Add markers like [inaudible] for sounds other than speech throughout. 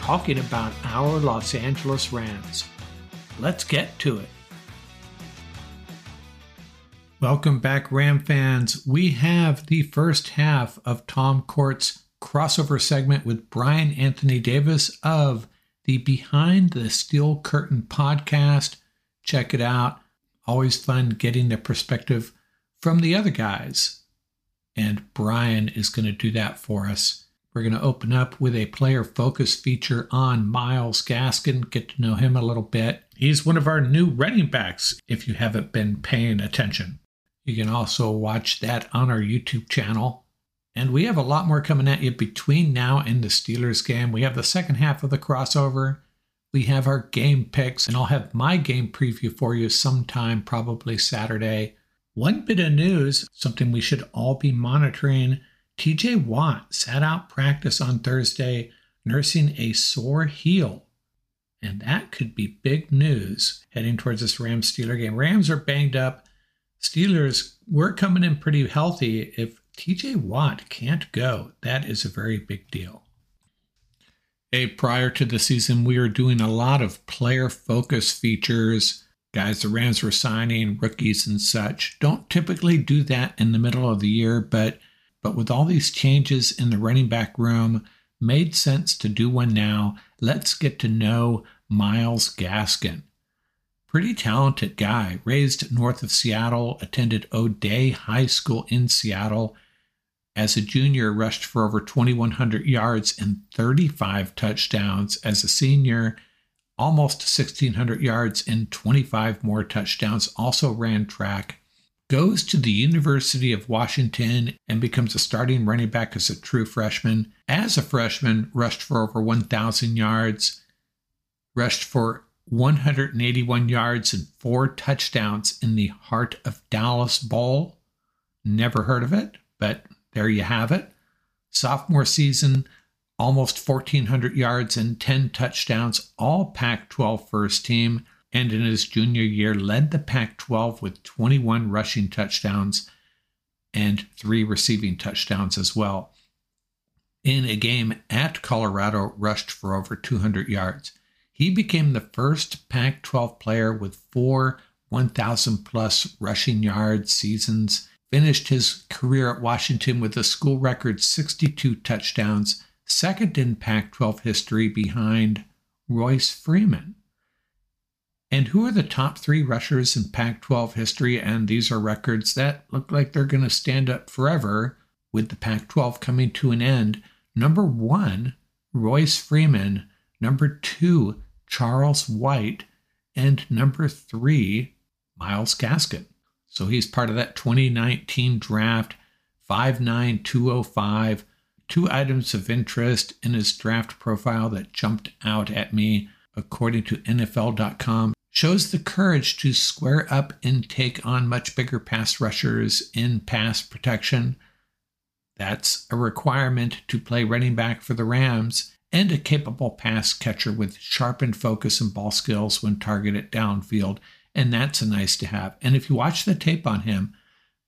talking about our Los Angeles Rams. Let's get to it. Welcome back, Ram fans. We have the first half of Tom Court's crossover segment with Bryan Anthony Davis of the Behind the Steel Curtain podcast. Check it out. Always fun getting the perspective from the other guys. And Bryan is going to do that for us. We're going to open up with a player focus feature on Miles Gaskin, get to know him a little bit. He's one of our new running backs if you haven't been paying attention. You can also watch that on our YouTube channel. And we have a lot more coming at you between now and the Steelers game. We have the second half of the crossover. We have our game picks, and I'll have my game preview for you sometime, probably Saturday. One bit of news, something we should all be monitoring TJ Watt sat out practice on Thursday nursing a sore heel. And that could be big news heading towards this Rams Steeler game. Rams are banged up. Steelers, we're coming in pretty healthy. If TJ Watt can't go, that is a very big deal. Hey, prior to the season, we were doing a lot of player focus features. Guys, the Rams were signing rookies and such. Don't typically do that in the middle of the year, but but with all these changes in the running back room, made sense to do one now. Let's get to know Miles Gaskin. Pretty talented guy, raised north of Seattle, attended O'Dea High School in Seattle. As a junior, rushed for over 2,100 yards and 35 touchdowns. As a senior, almost 1,600 yards and 25 more touchdowns. Also ran track goes to the University of Washington and becomes a starting running back as a true freshman. As a freshman, rushed for over 1,000 yards, rushed for 181 yards and four touchdowns in the Heart of Dallas Bowl. Never heard of it, but there you have it. Sophomore season, almost 1,400 yards and 10 touchdowns, all Pac 12 first team. And in his junior year, led the Pac 12 with 21 rushing touchdowns and three receiving touchdowns as well. In a game at Colorado, rushed for over 200 yards. He became the first Pac 12 player with four 1,000 plus rushing yards seasons. Finished his career at Washington with a school record 62 touchdowns, second in Pac 12 history behind Royce Freeman. And who are the top three rushers in Pac 12 history? And these are records that look like they're going to stand up forever with the Pac 12 coming to an end. Number one, Royce Freeman. Number two, Charles White. And number three, Miles Gaskin. So he's part of that 2019 draft, 59205. Two items of interest in his draft profile that jumped out at me, according to NFL.com shows the courage to square up and take on much bigger pass rushers in pass protection. That's a requirement to play running back for the Rams and a capable pass catcher with sharpened focus and ball skills when targeted downfield. And that's a nice to have. And if you watch the tape on him,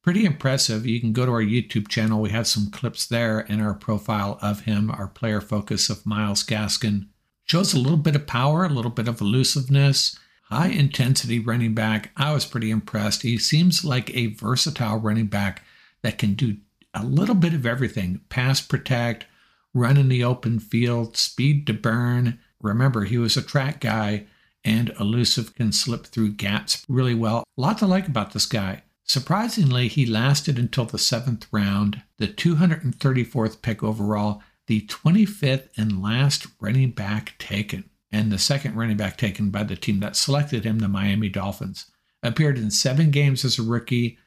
pretty impressive. You can go to our YouTube channel. We have some clips there in our profile of him, our player focus of Miles Gaskin. Shows a little bit of power, a little bit of elusiveness, high intensity running back. I was pretty impressed. He seems like a versatile running back that can do a little bit of everything pass protect, run in the open field, speed to burn. Remember, he was a track guy and elusive, can slip through gaps really well. A lot to like about this guy. Surprisingly, he lasted until the seventh round, the 234th pick overall, the 25th and last running back taken and the second running back taken by the team that selected him, the Miami Dolphins. Appeared in seven games as a rookie,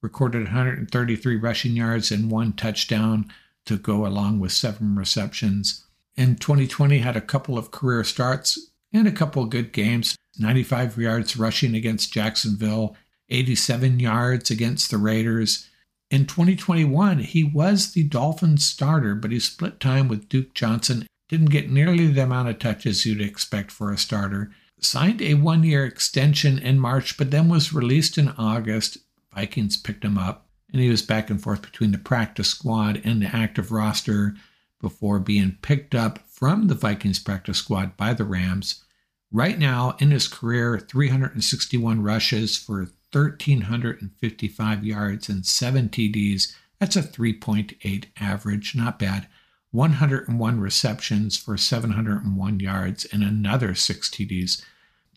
recorded 133 rushing yards and one touchdown to go along with seven receptions. In 2020, had a couple of career starts and a couple good games 95 yards rushing against Jacksonville, 87 yards against the Raiders. In 2021, he was the Dolphins starter, but he split time with Duke Johnson didn't get nearly the amount of touches you'd expect for a starter. Signed a one year extension in March, but then was released in August. Vikings picked him up, and he was back and forth between the practice squad and the active roster before being picked up from the Vikings practice squad by the Rams. Right now, in his career, 361 rushes for 1,355 yards and seven TDs. That's a 3.8 average, not bad. 101 receptions for 701 yards and another six TDs.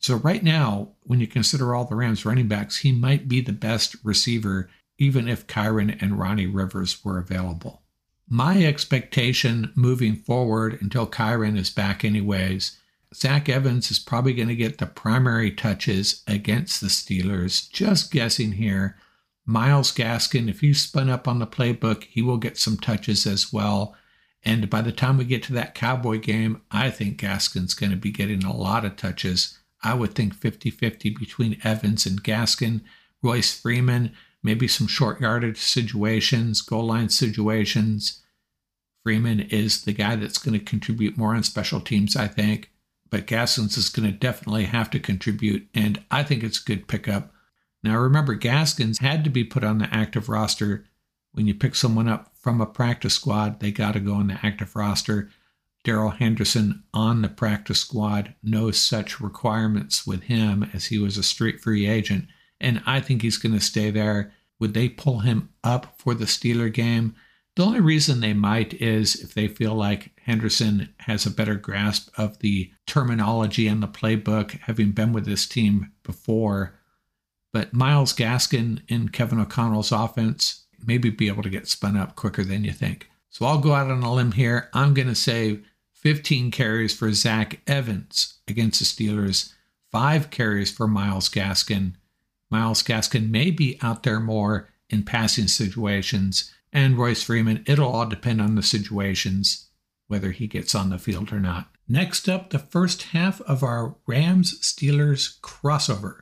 So, right now, when you consider all the Rams running backs, he might be the best receiver, even if Kyren and Ronnie Rivers were available. My expectation moving forward until Kyren is back, anyways, Zach Evans is probably going to get the primary touches against the Steelers. Just guessing here. Miles Gaskin, if he's spun up on the playbook, he will get some touches as well. And by the time we get to that Cowboy game, I think Gaskin's going to be getting a lot of touches. I would think 50 50 between Evans and Gaskin, Royce Freeman, maybe some short yardage situations, goal line situations. Freeman is the guy that's going to contribute more on special teams, I think. But Gaskins is going to definitely have to contribute, and I think it's a good pickup. Now, remember, Gaskins had to be put on the active roster when you pick someone up from a practice squad, they got to go on the active roster. Darrell Henderson on the practice squad, no such requirements with him as he was a street free agent. And I think he's going to stay there. Would they pull him up for the Steeler game? The only reason they might is if they feel like Henderson has a better grasp of the terminology and the playbook, having been with this team before. But Miles Gaskin in Kevin O'Connell's offense, maybe be able to get spun up quicker than you think. So I'll go out on a limb here. I'm going to say 15 carries for Zach Evans against the Steelers, five carries for Miles Gaskin. Miles Gaskin may be out there more in passing situations, and Royce Freeman, it'll all depend on the situations, whether he gets on the field or not. Next up, the first half of our Rams Steelers crossover.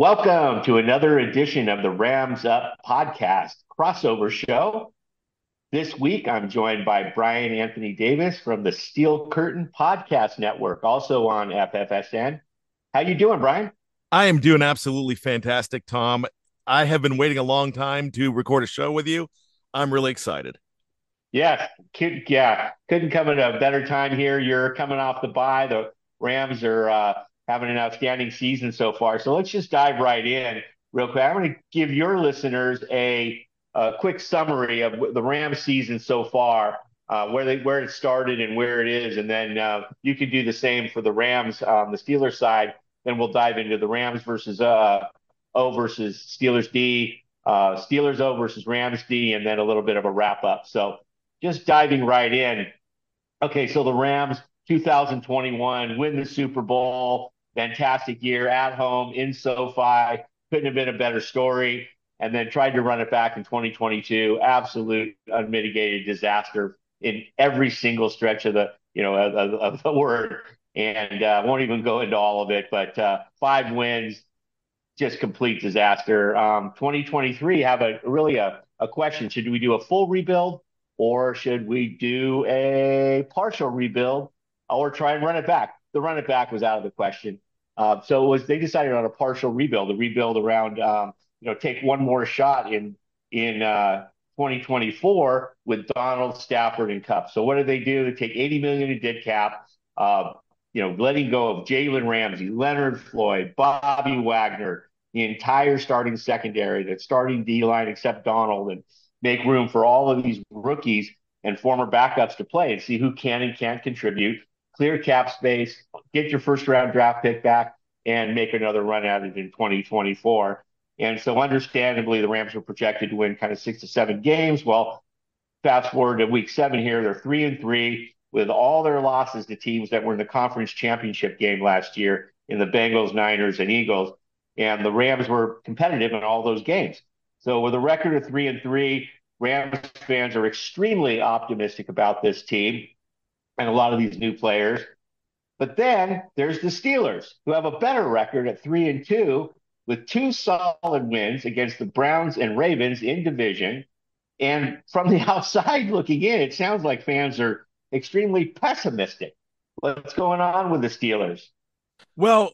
Welcome to another edition of the Rams Up podcast crossover show. This week, I'm joined by Bryan Anthony Davis from the Steel Curtain Podcast Network, also on FFSN. How you doing, Bryan? I am doing absolutely fantastic, Tom. I have been waiting a long time to record a show with you. I'm really excited. Yeah, could, yeah, couldn't come at a better time here. You're coming off the bye. The Rams are uh, having an outstanding season so far. So let's just dive right in real quick. I'm going to give your listeners a, a, quick summary of the Rams season so far, uh, where they where it started and where it is, and then uh, you can do the same for the Rams on the Steelers side. Then we'll dive into the Rams versus uh, O versus Steelers D, uh, Steelers O versus Rams D, and then a little bit of a wrap up. So just diving right in. Okay, so the Rams 2021 win the Super Bowl fantastic year at home in SoFi. Couldn't have been a better story. And then tried to run it back in 2022. Absolute unmitigated disaster in every single stretch of the you know of, of the word. And uh, won't even go into all of it, but uh, five wins, just complete disaster. Um, 2023 have a really a, a question: Should we do a full rebuild, or should we do a partial rebuild, or try and run it back? The run it back was out of the question. Uh, so it was they decided on a partial rebuild, a rebuild around um, you know take one more shot in in uh, 2024 with Donald Stafford and Kupp. So what did they do? They take 80 million in dead cap. Uh, you know, letting go of Jalen Ramsey, Leonard Floyd, Bobby Wagner, the entire starting secondary, the starting D line except Donald, and make room for all of these rookies and former backups to play and see who can and can't contribute clear cap space, get your first round draft pick back, and make another run at it in 2024. And so, understandably, the Rams were projected to win kind of six to seven games. Well, fast forward to week seven here, they're three and three with all their losses to teams that were in the conference championship game last year in the Bengals, Niners, and Eagles. And the Rams were competitive in all those games. So, with a record of three and three, Rams fans are extremely optimistic about this team and a lot of these new players. But then there's the Steelers, who have a better record at three and two, with two solid wins against the Browns and Ravens in division. And from the [laughs] outside looking in, it sounds like fans are extremely pessimistic. What's going on with the Steelers? Well,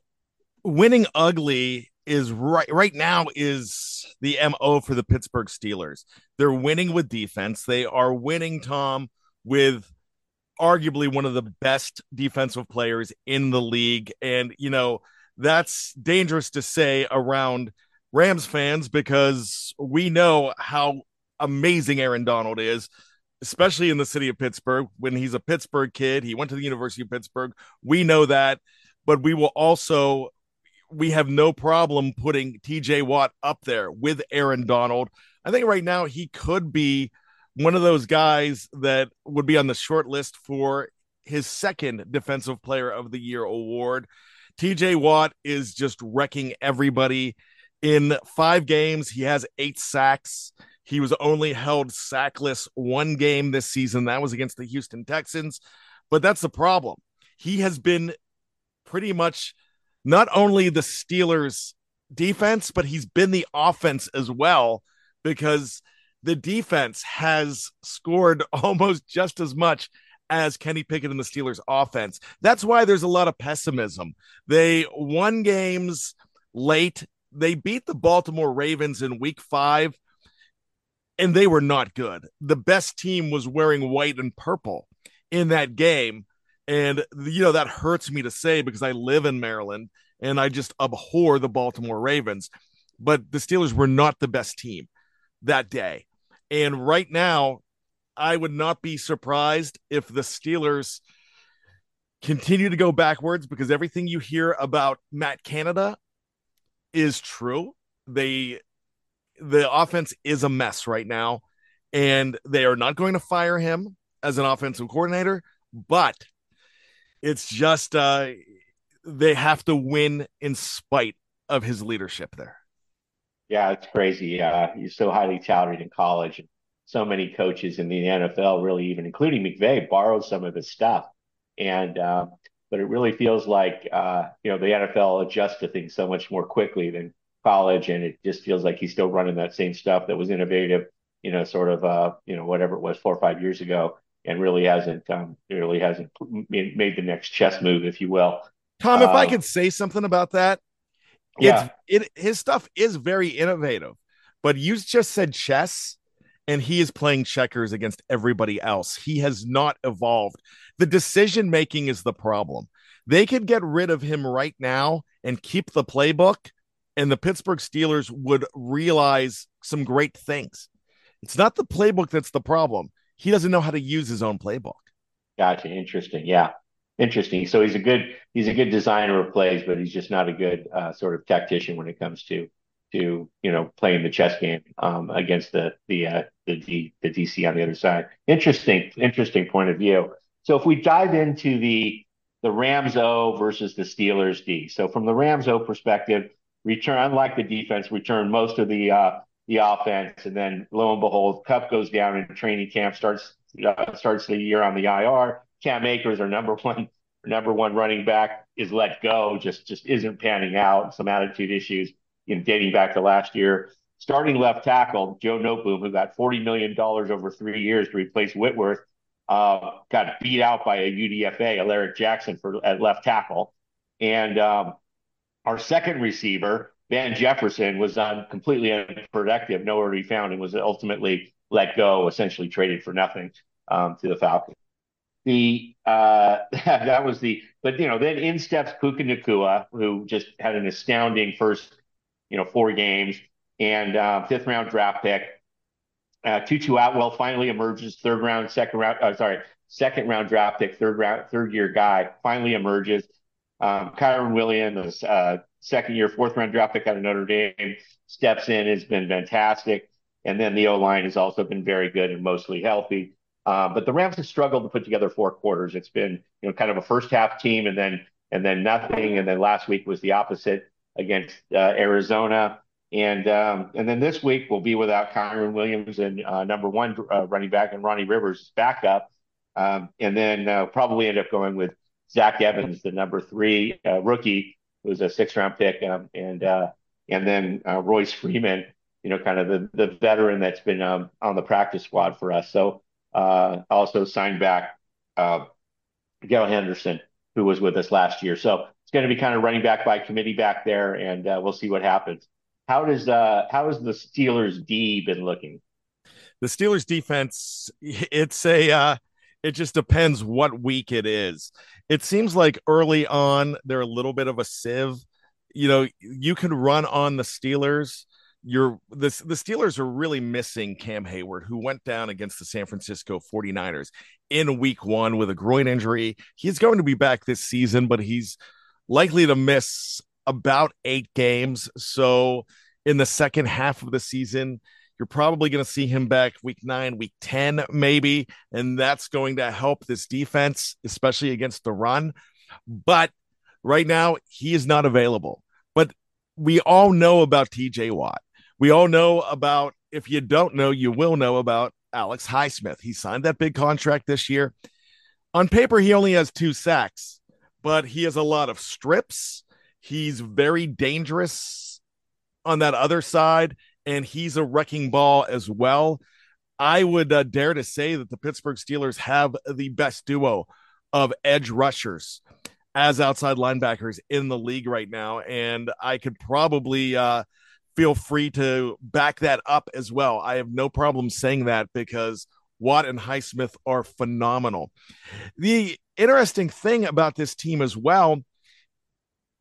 winning ugly is right right now is the MO for the Pittsburgh Steelers. They're winning with defense. They are winning Tom with arguably one of the best defensive players in the league. And you know that's dangerous to say around Rams fans because we know how amazing Aaron Donald is especially in the city of Pittsburgh. When he's a Pittsburgh kid he went to the University of Pittsburgh. We know that but we will also we have no problem putting TJ Watt up there with Aaron Donald. I think right now he could be one of those guys that would be on the short list for his second defensive player of the year award. TJ Watt is just wrecking everybody. In five games, he has eight sacks. He was only held sackless one game this season. That was against the Houston Texans. But that's the problem. He has been pretty much not only the Steelers defense, but he's been the offense as well because the defense has scored [laughs] almost just as much as Kenny Pickett and the Steelers offense. That's why there's a lot of pessimism. They won games late. They beat the Baltimore Ravens in week 5 and they were not good. The best team was wearing white and purple in that game and, you know, that hurts me to say because I live in Maryland and I just abhor the Baltimore Ravens. But the Steelers were not the best team that day. And right now, I would not be surprised if the Steelers continue to go backwards because everything you hear about Matt Canada is true. They the offense is a mess right now and they are not going to fire him as an offensive coordinator, but it's just uh, they have to win in spite of his leadership there. Yeah, it's crazy. Uh, he's so highly touted in college. And so many coaches in the NFL, really, even including McVay, borrowed some of his stuff. And uh, but it really feels like uh, you know the NFL adjusts to things so much more quickly than college, and it just feels like he's still running that same stuff that was innovative, you know, sort of uh, you know whatever it was four or five years ago and really hasn't um, really hasn't made the next chess move, if you will. Tom, if I um, could say something about that, yeah, it his stuff is very innovative, but you just said chess, and he is playing checkers against everybody else. He has not evolved. The decision making is the problem. They could get rid of him right now and keep the playbook, and the Pittsburgh Steelers would realize some great things. It's not the playbook that's the problem he doesn't know how to use his own playbook. Gotcha. Interesting. Yeah. Interesting. So he's a good he's a good designer of plays, but he's just not a good uh, sort of tactician when it comes to to you know playing the chess game um, against the the uh, the D, the DC on the other side. Interesting. Interesting point of view. So if we dive into the the Rams O versus the Steelers D. So from the Rams O perspective, return unlike the defense, return most of the uh, the offense. And then lo and behold, Kupp goes down in training camp, starts uh, starts the year on the IR. Cam Akers, our number one number one running back, is let go. Just just isn't panning out. Some attitude issues, know, dating back to last year. Starting left tackle Joe Noteboom, who got forty million dollars over three years to replace Whitworth, uh, got beat out by a UDFA, Alaric Jackson, for at left tackle, and um, our second receiver Van Jefferson was on completely unproductive, nowhere to be found, and was ultimately let go, essentially traded for nothing um, to the Falcons. The uh, [laughs] that was the, but you know, then in steps Puka Nacua, who just had an astounding first, you know, four games and uh, fifth round draft pick. Uh, Tutu Atwell finally emerges, third round, second round, uh, sorry, second round draft pick, third round, third year guy, finally emerges. Um, Kyren Williams, uh, second year, fourth round draft pick out of Notre Dame, steps in, has been fantastic. And then the O line has also been very good and mostly healthy. Uh, but the Rams have struggled to put together four quarters. It's been, you know, kind of a first half team and then and then nothing. And then last week was the opposite against uh, Arizona. And um, and then this week we'll be without Kyren Williams and uh, number one uh, running back and Ronnie Rivers backup. Um, and then uh, probably end up going with Zach Evans, the number three uh, rookie, who's a six round pick, um, and and then Royce Freeman, you know, kind of the, the veteran that's been um, on the practice squad for us. So also signed back uh, Gail Henderson, who was with us last year. So it's going to be kind of running back by committee back there, and uh, we'll see what happens. How does uh how has the Steelers D been looking? The Steelers defense, it's a uh it just depends what week it is. It seems like early on they're a little bit of a sieve. You know, you can run on the Steelers. You're the, the Steelers are really missing Cam Hayward, who went down against the San Francisco 49ers in week one with a groin injury. He's going to be back this season, but he's likely to miss about eight games. So in the second half of the season, you're probably going to see him back week nine, week 10, maybe. And that's going to help this defense, especially against the run. But right now, he is not available. But we all know about TJ Watt. We all know about, if you don't know, you will know about Alex Highsmith. He signed that big contract this year. On paper, he only has two sacks, but he has a lot of strips. He's very dangerous on that other side, and he's a wrecking ball as well. I would uh, dare to say that the Pittsburgh Steelers have the best duo of edge rushers as outside linebackers in the league right now. And I could probably uh, feel free to back that up as well. I have no problem saying that because Watt and Highsmith are phenomenal. The interesting thing about this team as well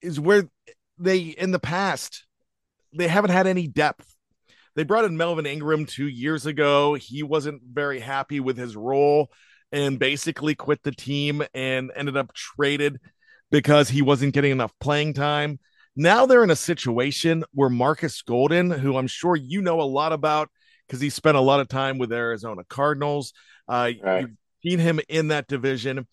is where they, in the past, they haven't had any depth. They brought in Melvin Ingram two years ago. He wasn't very happy with his role and basically quit the team and ended up traded because he wasn't getting enough playing time. Now they're in a situation where Markus Golden, who I'm sure you know a lot about because he spent a lot of time with the Arizona Cardinals, uh, right. you've seen him in that division.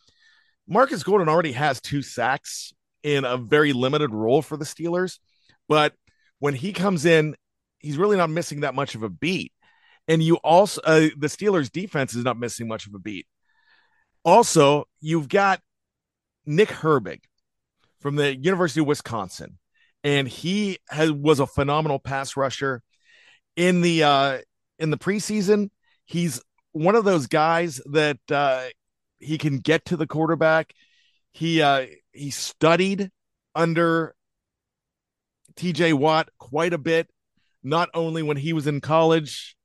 Markus Golden already has two sacks in a very limited role for the Steelers, but when he comes in, he's really not missing that much of a beat. And you also, uh, the Steelers defense is not missing much of a beat. Also, you've got Nick Herbig from the University of Wisconsin, and he has, was a phenomenal pass rusher in the uh, in the preseason. He's one of those guys that uh, he can get to the quarterback. He uh, he studied under TJ Watt quite a bit, not only when he was in college,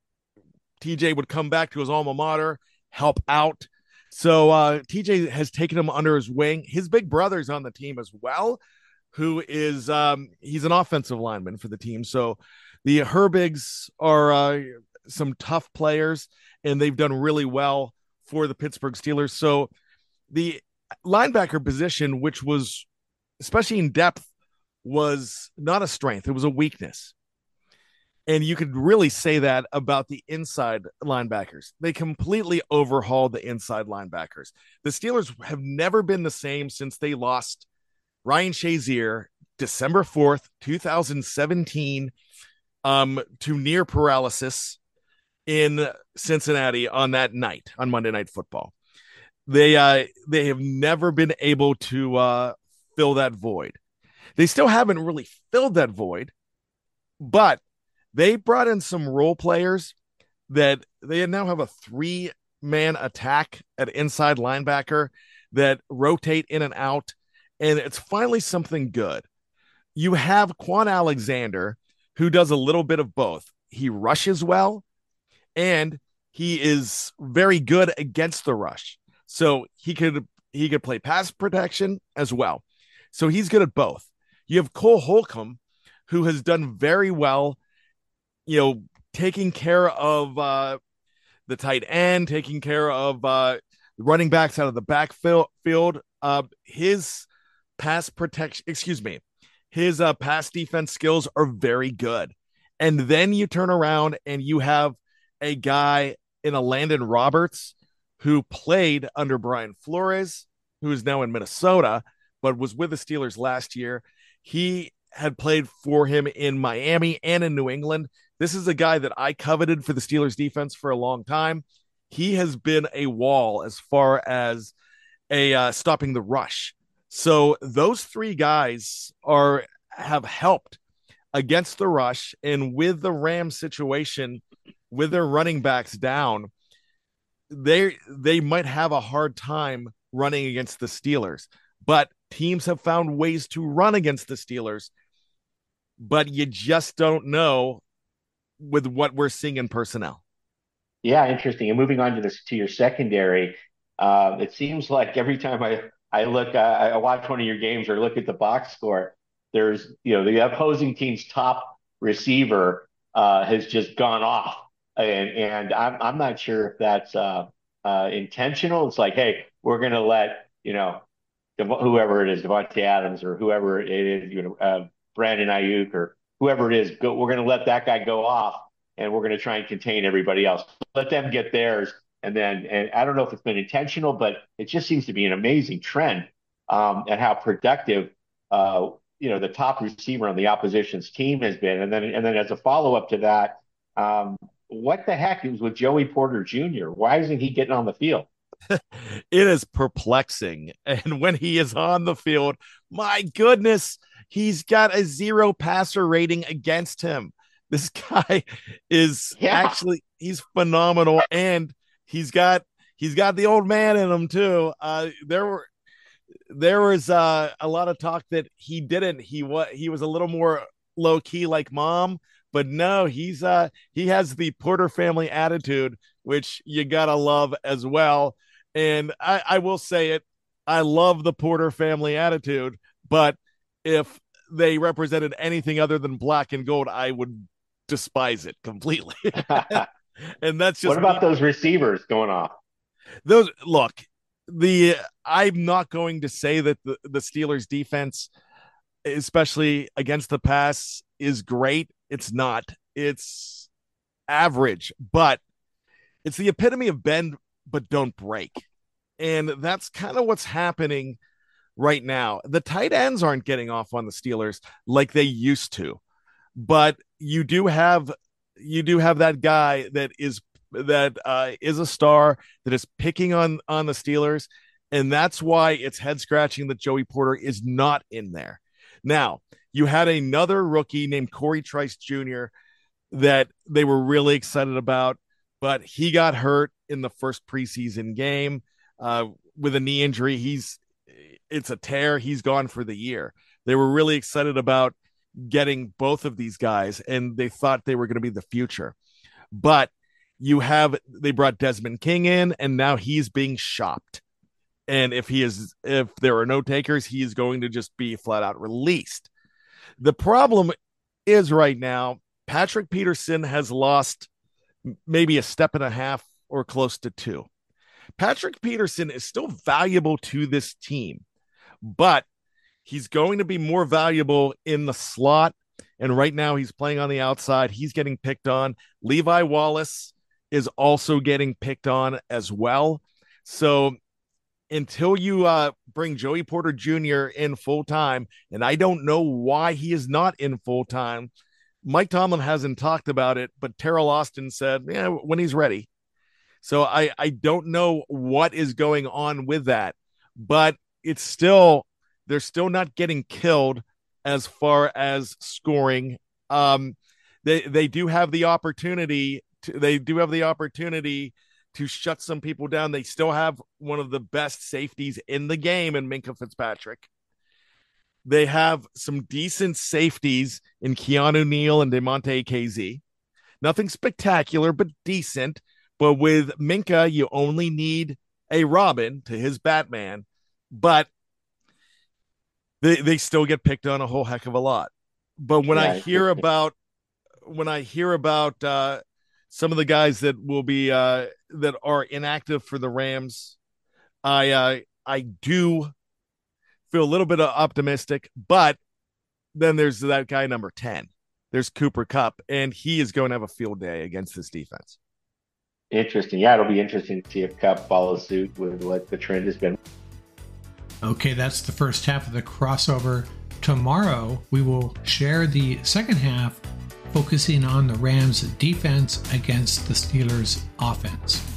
TJ would come back to his alma mater, help out. So uh, TJ has taken him under his wing. His big brother's on the team as well, who is um, he's an offensive lineman for the team. So the Herbigs are uh, some tough players, and they've done really well for the Pittsburgh Steelers. So the linebacker position, which was especially in depth was not a strength, it was a weakness. And you could really say that about the inside linebackers. They completely overhauled the inside linebackers. The Steelers have never been the same since they lost Ryan Shazier December 4th, 2017, um, to near paralysis in Cincinnati on that night on Monday Night Football. They uh, they have never been able to uh, fill that void. They still haven't really filled that void, but they brought in some role players that they now have a three man attack at inside linebacker that rotate in and out. And it's finally something good. You have Kwon Alexander, who does a little bit of both. He rushes well and he is very good against the rush. So he could he could play pass protection as well. So he's good at both. You have Cole Holcomb, who has done very well, you know, taking care of uh, the tight end, taking care of uh, running backs out of the backfield. Uh, his pass protection, excuse me, his uh, pass defense skills are very good. And then you turn around and you have a guy in Elandon Roberts who played under Brian Flores, who is now in Minnesota, but was with the Steelers last year he had played for him in Miami and in New England. This is a guy that I coveted for the Steelers defense for a long time. He has been a wall as far as a uh, stopping the rush. So those three guys are have helped against the rush and with the Ram situation with their running backs down, they they might have a hard time running against the Steelers. But teams have found ways to run against the Steelers, but you just don't know with what we're seeing in personnel. Yeah, interesting. And moving on to this to your secondary, uh, it seems like every time I I look, uh, I watch one of your games or look at the box score, there's you know the opposing team's top receiver uh, has just gone off, and and I'm I'm not sure if that's uh, uh, intentional. It's like, hey, we're gonna let you know whoever it is, Davante Adams or whoever it is, you know, uh, Brandon Aiyuk or whoever it is, go, we're going to let that guy go off and we're going to try and contain everybody else. Let them get theirs. And then, and I don't know if it's been intentional, but it just seems to be an amazing trend um, and how productive, uh, you know, the top receiver on the opposition's team has been. And then, and then as a follow up to that, um, what the heck is with Joey Porter Jr.? Why isn't he getting on the field? [laughs] it is perplexing. And when he is on the field, my goodness, he's got a zero passer rating against him. This [laughs] guy is yeah. actually he's phenomenal and he's got he's got the old man in him too. Uh there were there was uh, a lot of talk that he didn't he was he was a little more low key like mom, but no, he's uh he has the Porter family attitude which you gotta love as well. And I, I will say it, I love the Porter family attitude, but if they represented anything other than black and gold, I would despise it completely. [laughs] [laughs] and that's just what about me. those receivers going off? Those look, the I'm not going to say that the, the Steelers defense, especially against the pass, is great. It's not. It's average, but it's the epitome of bend but don't break. And that's kind of what's happening right now. The tight ends aren't getting off on the Steelers like they used to. But you do have you do have that guy that is that uh, is a star that is picking on on the Steelers, and that's why it's head scratching that Joey Porter is not in there. Now you had another rookie named Cory Trice Jr. that they were really excited about, but he got hurt in the first preseason game uh, with a knee injury. He's it's a tear. He's gone for the year. They were really excited about getting both of these guys, and they thought they were going to be the future. But you have they brought Desmond King in, and now he's being shopped. And if he is, if there are no takers, he is going to just be flat out released. The problem is right now, Patrick Peterson has lost maybe a step and a half or close to two. Patrick Peterson is still valuable to this team, but he's going to be more valuable in the slot. And right now he's playing on the outside. He's getting picked on. Levi Wallace is also getting picked on as well. So until you uh, bring Joey Porter Jr. in full time, and I don't know why he is not in full time. Mike Tomlin hasn't talked about it, but Teryl Austin said, yeah, when he's ready. So I I don't know what is going on with that, but it's still they're still not getting killed as far as scoring. Um, they they do have the opportunity. To, they do have the opportunity to shut some people down. They still have one of the best safeties in the game in Minkah Fitzpatrick. They have some decent safeties in Keanu Neal and Damontae Kazee. Nothing spectacular, but decent. But with Minkah, you only need a Robin to his Batman, but they they still get picked on a whole heck of a lot. But when yeah, I hear about when I hear about uh, some of the guys that will be uh, that are inactive for the Rams, I uh, I do feel a little bit optimistic. But then there's that guy number ten. There's Cooper Kupp, and he is going to have a field day against this defense. Interesting. Yeah, it'll be interesting to see if Cup follows suit with what the trend has been. Okay, that's the first half of the crossover Tomorrow, we will share the second half, focusing on the Rams' defense against the Steelers' offense.